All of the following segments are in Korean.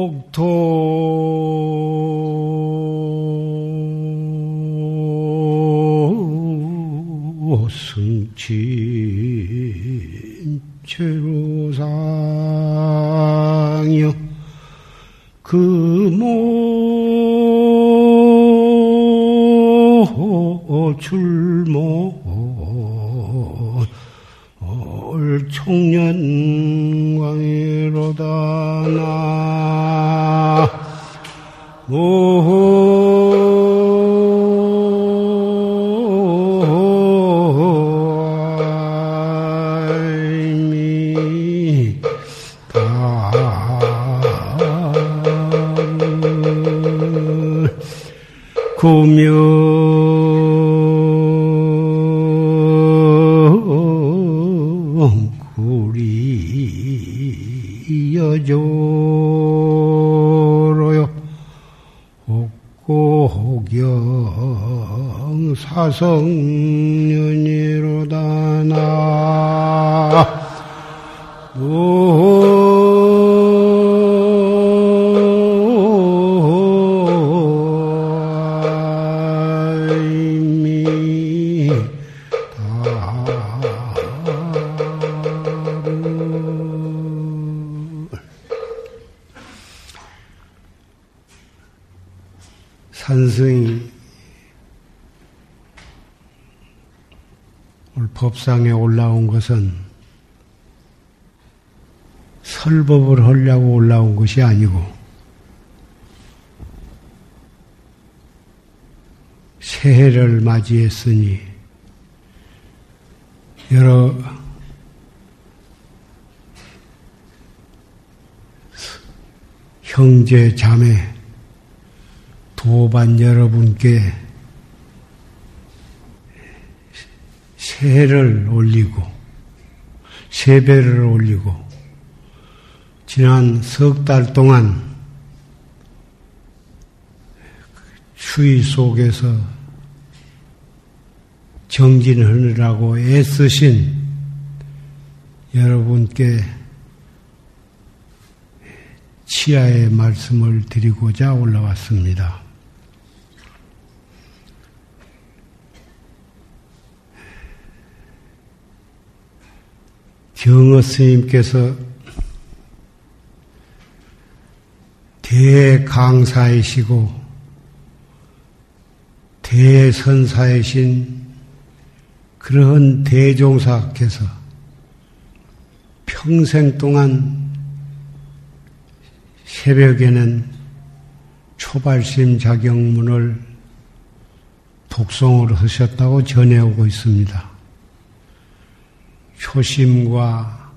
옥토 승진 최로상여 금오 출모 청년광이로다 나 구 성년이로다 나 법상에 올라온 것은 설법을 하려고 올라온 것이 아니고 새해를 맞이했으니 여러 형제 자매 도반 여러분께 세를 올리고 세배를 올리고 지난 석 달 동안 추위 속에서 정진하느라고 애쓰신 여러분께 치아의 말씀을 드리고자 올라왔습니다. 경어 스님께서 대강사이시고 대선사이신 그러한 대종사께서 평생 동안 새벽에는 초발심 자경문을 독송을 하셨다고 전해오고 있습니다. 초심과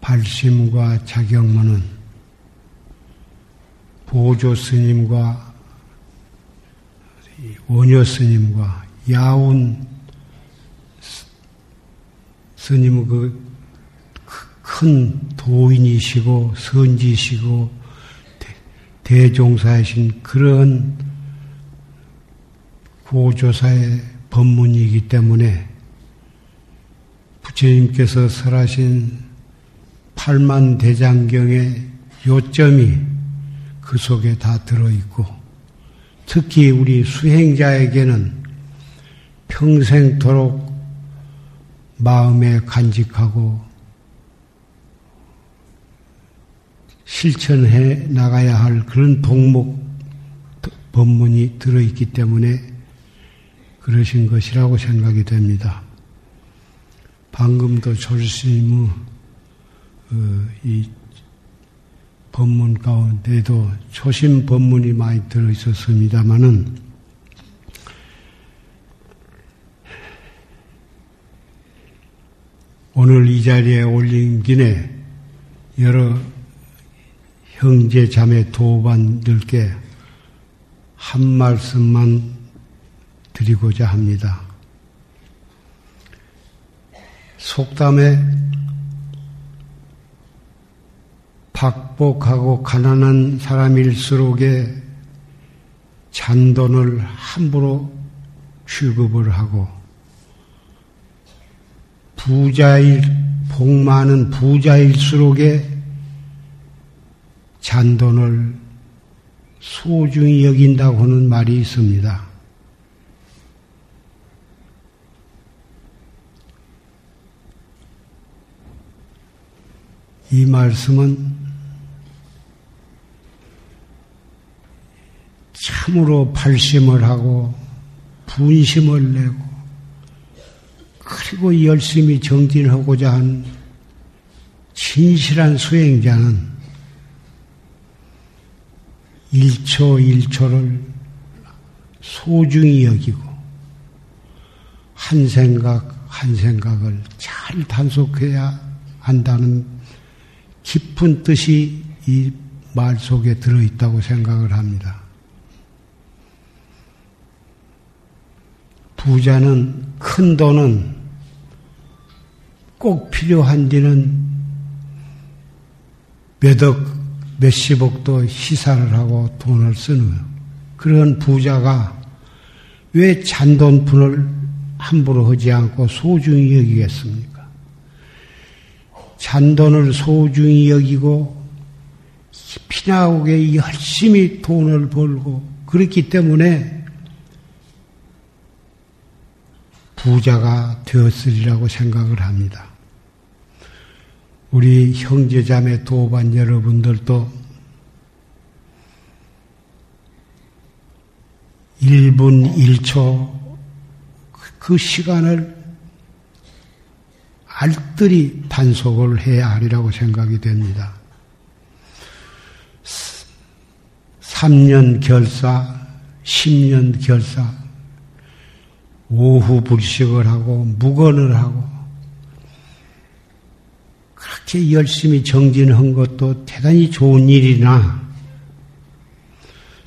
발심과 자경문은 보조 스님과 원효 스님과 야운 스님은 그큰 도인이시고 선지시고 대종사이신 그런 고조사의 법문이기 때문에 부처님께서 설하신 팔만 대장경의 요점이 그 속에 다 들어있고 특히 우리 수행자에게는 평생토록 마음에 간직하고 실천해 나가야 할 그런 동목 법문이 들어있기 때문에 그러신 것이라고 생각이 됩니다. 방금도 조스님의 어, 이 법문 가운데도 초심 법문이 많이 들어 있었습니다만은 오늘 이 자리에 올린 김에 여러 형제 자매 도반들께 한 말씀만 드리고자 합니다. 속담에 박복하고 가난한 사람일수록에 잔돈을 함부로 취급을 하고 부자일 복 많은 부자일수록에 잔돈을 소중히 여긴다고 하는 말이 있습니다. 이 말씀은 참으로 발심을 하고 분심을 내고 그리고 열심히 정진하고자 한 진실한 수행자는 1초 1초를 소중히 여기고 한 생각 한 생각을 잘 단속해야 한다는 깊은 뜻이 이 말 속에 들어있다고 생각을 합니다. 부자는 큰 돈은 꼭 필요한 데는 몇억, 몇십억도 희사를 하고 돈을 쓰는 그런 부자가 왜 잔돈푼을 함부로 하지 않고 소중히 여기겠습니까? 잔돈을 소중히 여기고 피나오게 열심히 돈을 벌고 그렇기 때문에 부자가 되었으리라고 생각을 합니다. 우리 형제자매 도반 여러분들도 1분 1초 그 시간을 알뜰히 단속을 해야 하리라고 생각이 됩니다. 3년 결사, 10년 결사, 오후 불식을 하고, 무건을 하고, 그렇게 열심히 정진한 것도 대단히 좋은 일이나,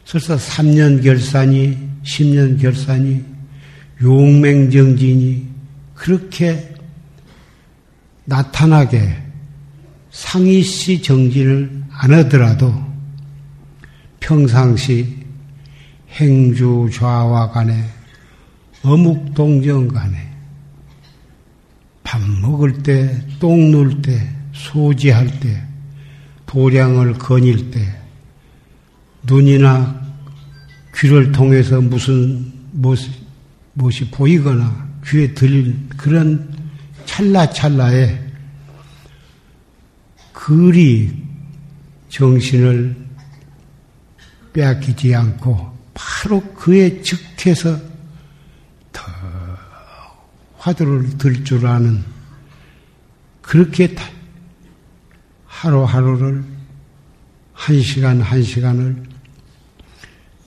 설사 3년 결산이, 10년 결산이, 용맹정진이 그렇게 나타나게 상의시 정진을 안 하더라도 평상시 행주 좌와 간에 어묵 동정 간에 밥 먹을 때, 똥 눌 때, 소지할 때, 도량을 거닐 때, 눈이나 귀를 통해서 무슨 무엇, 무엇이 보이거나 귀에 들릴 그런 찰나찰나에 그리 정신을 빼앗기지 않고 바로 그에 즉해서 더 화두를 들 줄 아는 그렇게 하루하루를 한 시간 한 시간을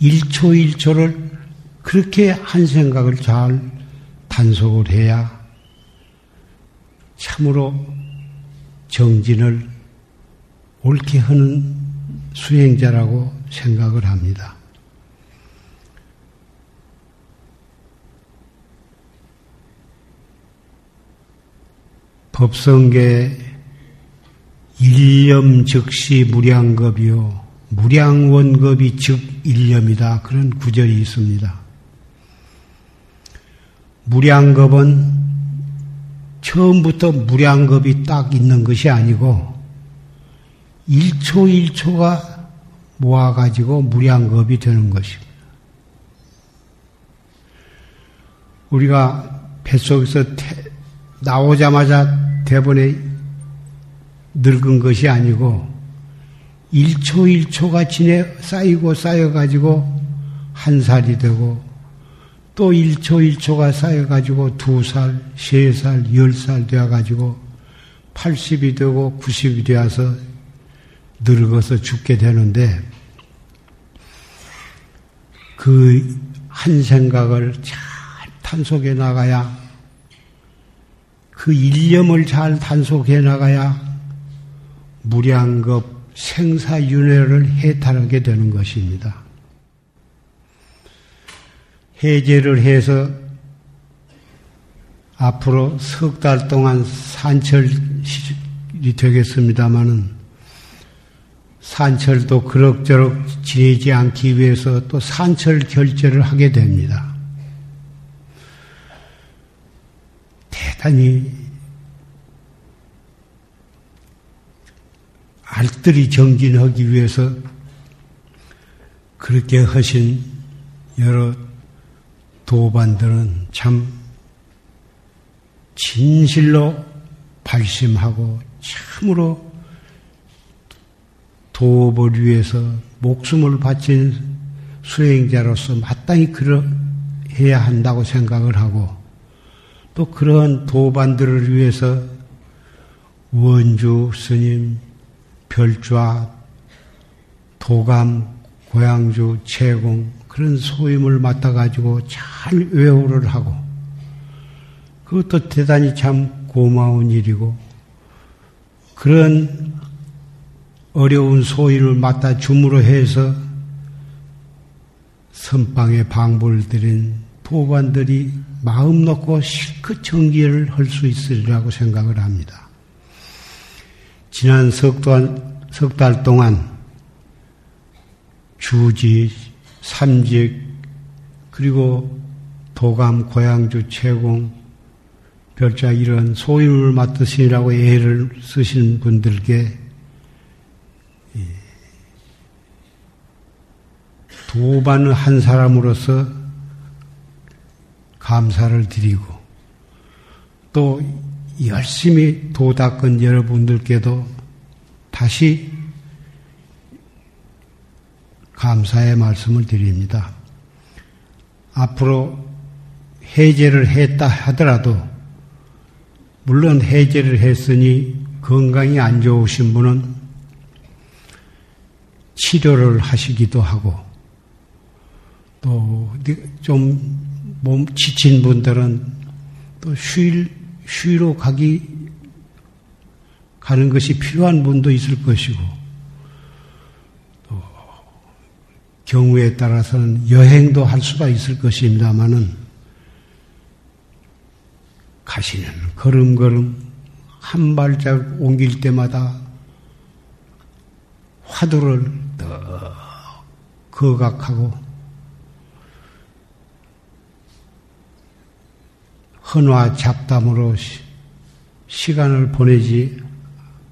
1초 1초를 그렇게 한 생각을 잘 단속을 해야 참으로 정진을 옳게 하는 수행자라고 생각을 합니다. 법성계 일념 즉시 무량겁이요. 무량원겁이 즉 일념이다. 그런 구절이 있습니다. 무량겁은 처음부터 무량겁이 딱 있는 것이 아니고 1초 1초가 모아가지고 무량겁이 되는 것입니다. 우리가 뱃속에서 나오자마자 대본에 늙은 것이 아니고 1초 1초가 지내 쌓이고 쌓여가지고 한 살이 되고 또 1초 1초가 쌓여가지고 두 살, 세 살, 열살 되어가지고 80이 되고 90이 되어서 늙어서 죽게 되는데 그 한 생각을 잘 탄속해 나가야 그 일념을 잘 단속해 나가야 무량겁 생사윤회를 해탈하게 되는 것입니다. 해제를 해서 앞으로 석 달 동안 산철이 되겠습니다마는 산철도 그럭저럭 지내지 않기 위해서 또 산철 결제를 하게 됩니다. 대단히 알뜰히 정진하기 위해서 그렇게 하신 여러 도반들은 참 진실로 발심하고 참으로 도업을 위해서 목숨을 바친 수행자로서 마땅히 그러해야 한다고 생각을 하고 또 그런 도반들을 위해서 원주 스님, 별좌, 도감, 고향주, 채공 그런 소임을 맡아가지고 잘 외호를 하고 그것도 대단히 참 고마운 일이고 그런 어려운 소임을 맡아 줌으로 해서 선방에 방불 들인 도반들이 마음 놓고 실컷 정기를 할 수 있으리라고 생각을 합니다. 지난 석달 동안 주지, 삼직, 그리고 도감, 고향주, 채공, 별자 이런 소임을 맡으시라고 애를 쓰신 분들께 도반을 한 사람으로서 감사를 드리고 또 열심히 도 닦은 여러분들께도 다시 감사의 말씀을 드립니다. 앞으로 해제를 했다 하더라도 물론 해제를 했으니 건강이 안 좋으신 분은 치료를 하시기도 하고 또 좀 몸 지친 분들은 또 쉴, 쉬러 가기, 가는 것이 필요한 분도 있을 것이고, 또 경우에 따라서는 여행도 할 수가 있을 것입니다만은, 가시는 걸음걸음 한 발짝 옮길 때마다 화두를 더 거각하고 헌화 잡담으로 시간을 보내지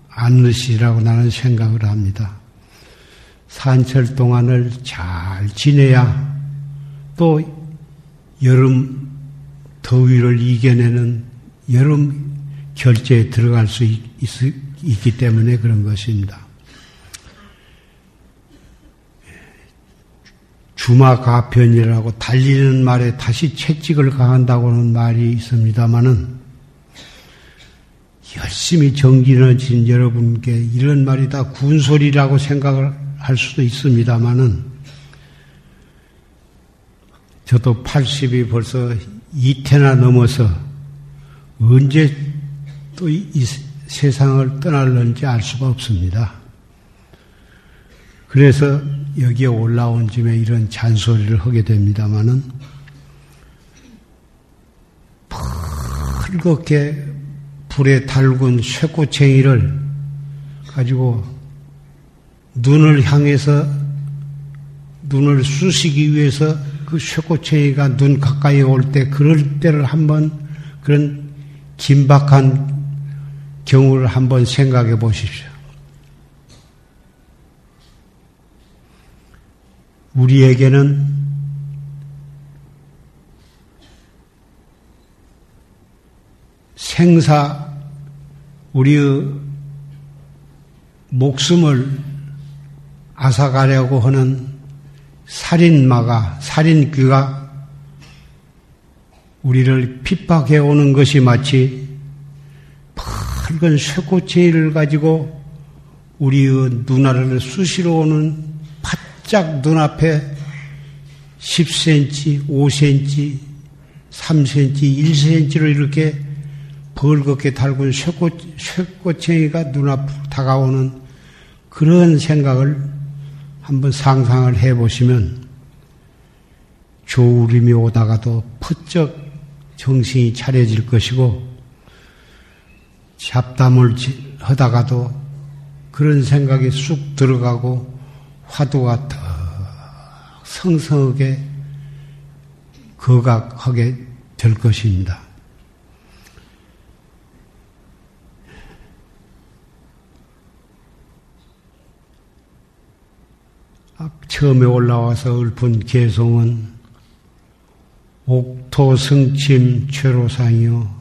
않으시라고 나는 생각을 합니다. 산철 동안을 잘 지내야 또 여름 더위를 이겨내는 여름 결제에 들어갈 수 있, 있 기 때문에 그런 것입니다. 주마가편이라고 달리는 말에 다시 채찍을 가한다고는 말이 있습니다마는 열심히 정진하신 여러분께 이런 말이 다 군소리라고 생각을 할 수도 있습니다마는 저도 80이 벌써 이태나 넘어서 언제 또 이 세상을 떠날는지 알 수가 없습니다. 그래서 여기에 올라온 짐에 이런 잔소리를 하게 됩니다마는 붉게 불에 달군 쇠꼬챙이를 가지고 눈을 향해서 눈을 쑤시기 위해서 그 쇠꼬챙이가 눈 가까이 올 때 그럴 때를 한번 그런 긴박한 경우를 한번 생각해 보십시오. 우리에게는 생사, 우리의 목숨을 앗아가려고 하는 살인마가, 살인귀가 우리를 핍박해 오는 것이 마치 붉은 쇠꼬챙이를 가지고 우리의 눈알을 쑤시러 오는 쫙 눈앞에 10cm, 5cm, 3cm, 1cm로 이렇게 벌겋게 달군 쇠꽃, 쇠꽃챙이가 눈앞 다가오는 그런 생각을 한번 상상을 해 보시면 조울림이 오다가도 푸쩍 정신이 차려질 것이고 잡담을 하다가도 그런 생각이 쑥 들어가고 화두가 더 성성하게 거각하게 될 것입니다. 처음에 올라와서 읊은 개송은 옥토 승침 최로상이요.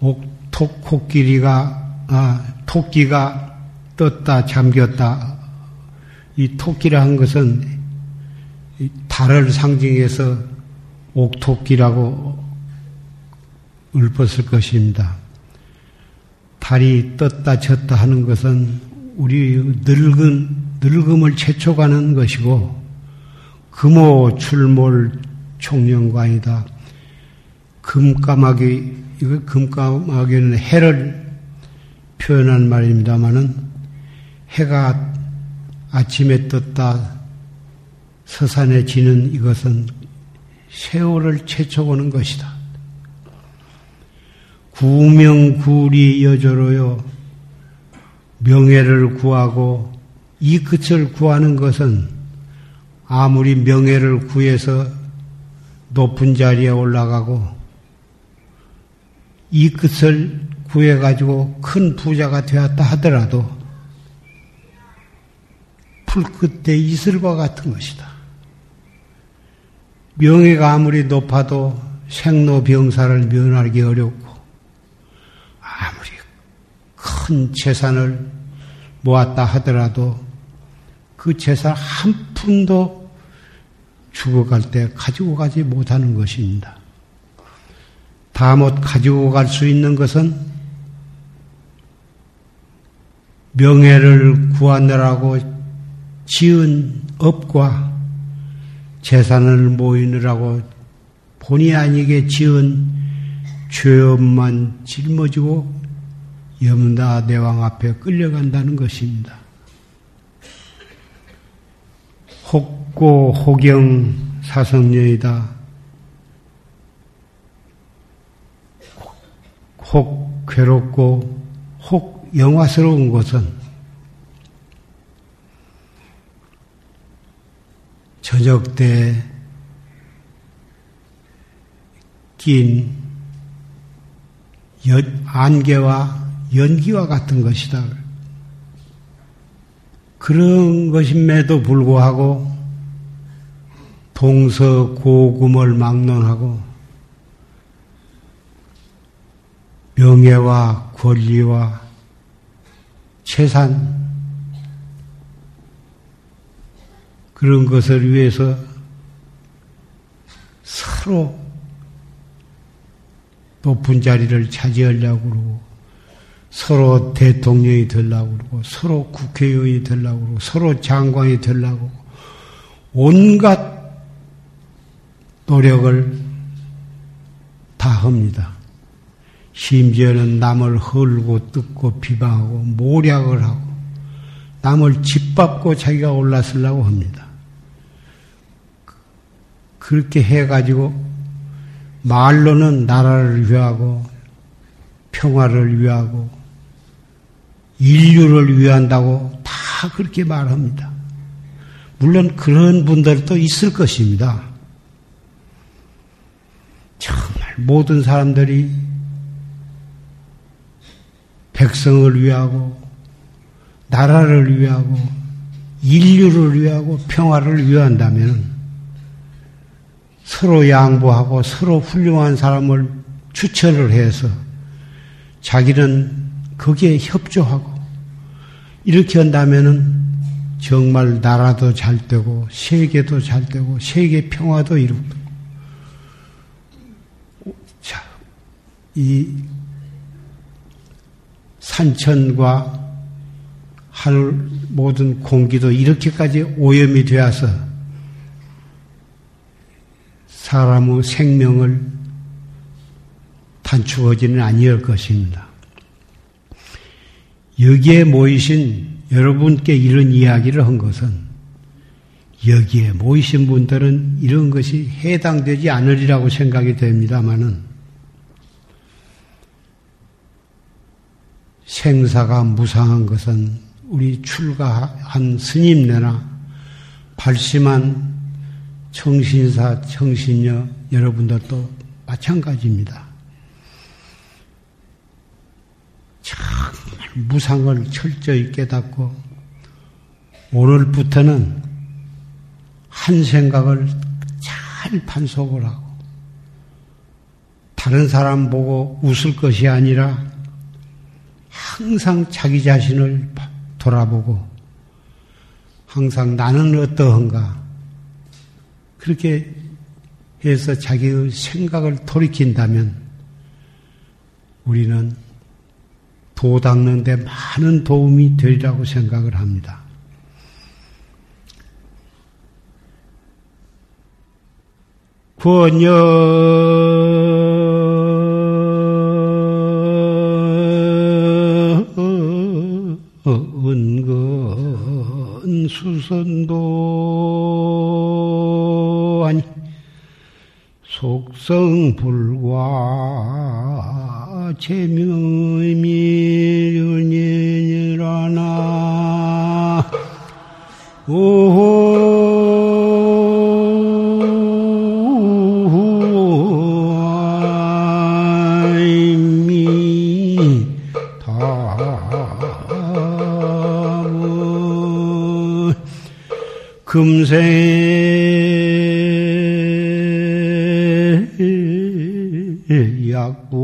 옥토 코끼리가, 아, 토끼가 떴다 잠겼다. 이 토끼라 한 것은 달을 상징해서 옥토끼라고 읊었을 것입니다. 달이 떴다 졌다 하는 것은 우리 늙은, 늙음을 채쳐가는 것이고, 금오 출몰 총령관이다. 금까마귀, 이거 금까마귀는 해를 표현한 말입니다만은 해가 아침에 떴다 서산에 지는 이것은 세월을 채쳐오는 것이다. 구명구리 여조로요. 명예를 구하고 이 끝을 구하는 것은 아무리 명예를 구해서 높은 자리에 올라가고 이 끝을 구해가지고 큰 부자가 되었다 하더라도 풀 끝에 이슬과 같은 것이다. 명예가 아무리 높아도 생로병사를 면하기 어렵고 아무리 큰 재산을 모았다 하더라도 그 재산 한 푼도 죽어갈 때 가지고 가지 못하는 것입니다. 다못 가지고 갈 수 있는 것은 명예를 구하느라고 지은 업과 재산을 모이느라고 본의 아니게 지은 죄업만 짊어지고 염다 대왕 앞에 끌려간다는 것입니다. 혹고 혹영 사성녀이다. 혹 괴롭고 혹 영화스러운 것은 저녁 때 낀 안개와 연기와 같은 것이다. 그런 것임에도 불구하고 동서 고금을 막론하고 명예와 권리와 재산 그런 것을 위해서 서로 높은 자리를 차지하려고 그러고 서로 대통령이 되려고 그러고 서로 국회의원이 되려고 그러고 서로 장관이 되려고 온갖 노력을 다 합니다. 심지어는 남을 헐고 뜯고 비방하고 모략을 하고 남을 짓밟고 자기가 올라서려고 합니다. 그렇게 해가지고 말로는 나라를 위하고 평화를 위하고 인류를 위한다고 다 그렇게 말합니다. 물론 그런 분들도 있을 것입니다. 정말 모든 사람들이 백성을 위하고 나라를 위하고 인류를 위하고 평화를 위한다면 서로 양보하고 서로 훌륭한 사람을 추천을 해서 자기는 거기에 협조하고 이렇게 한다면은 정말 나라도 잘 되고 세계도 잘 되고 세계 평화도 이루고 자, 이 산천과 하늘 모든 공기도 이렇게까지 오염이 되어서 사람의 생명을 단축하지는 아니할 것입니다. 여기에 모이신 여러분께 이런 이야기를 한 것은 여기에 모이신 분들은 이런 것이 해당되지 않으리라고 생각이 됩니다만은 생사가 무상한 것은 우리 출가한 스님네나 발심한 청신사, 청신녀 여러분들도 마찬가지입니다. 정말 무상을 철저히 깨닫고 오늘부터는 한 생각을 잘 판속을 하고 다른 사람 보고 웃을 것이 아니라 항상 자기 자신을 돌아보고 항상 나는 어떠한가 그렇게 해서 자기의 생각을 돌이킨다면 우리는 도 닦는 데 많은 도움이 되리라고 생각을 합니다. 권여 은근 수선도 아니 속성불과 재미미연이 금세 약불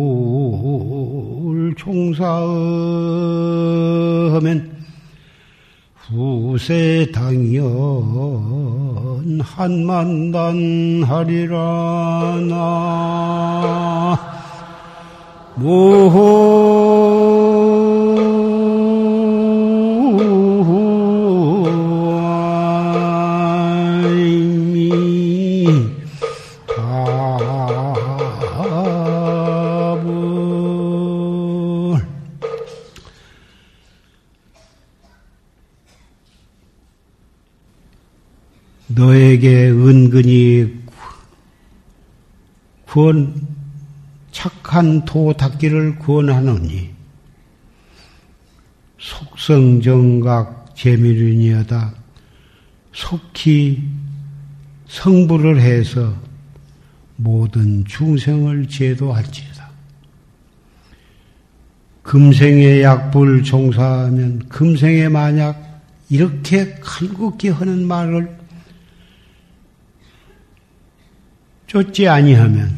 세 당연 한만단 하리라 나. 모호 은근히 구원, 착한 도 닦기를 구원하노니, 속성정각 재미륜이여다. 속히 성불을 해서 모든 중생을 제도할지어다. 금생의 약불 종사하면 금생에 만약 이렇게 칼국기 하는 말을 쫓지 아니하면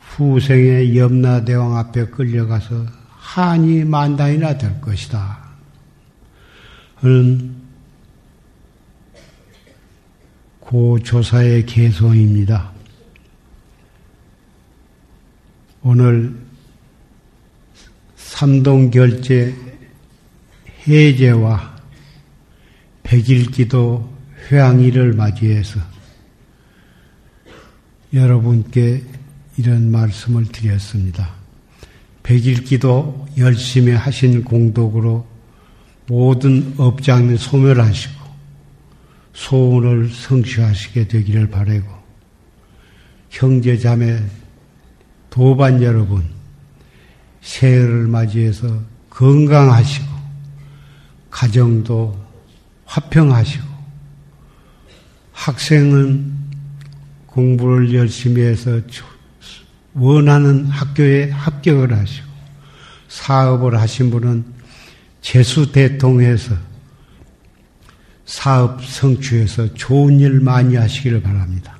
후생의 염라대왕 앞에 끌려가서 한이 만단이나 될 것이다. 하는 고조사의 개송입니다. 오늘 삼동결제 해제와 백일기도 회항일을 맞이해서 여러분께 이런 말씀을 드렸습니다. 백일기도 열심히 하신 공덕으로 모든 업장을 소멸하시고 소원을 성취하시게 되기를 바라고 형제 자매 도반 여러분 새해를 맞이해서 건강하시고 가정도 화평하시고 학생은 공부를 열심히 해서 원하는 학교에 합격을 하시고 사업을 하신 분은 재수 대통해서 사업 성취해서 좋은 일 많이 하시기를 바랍니다.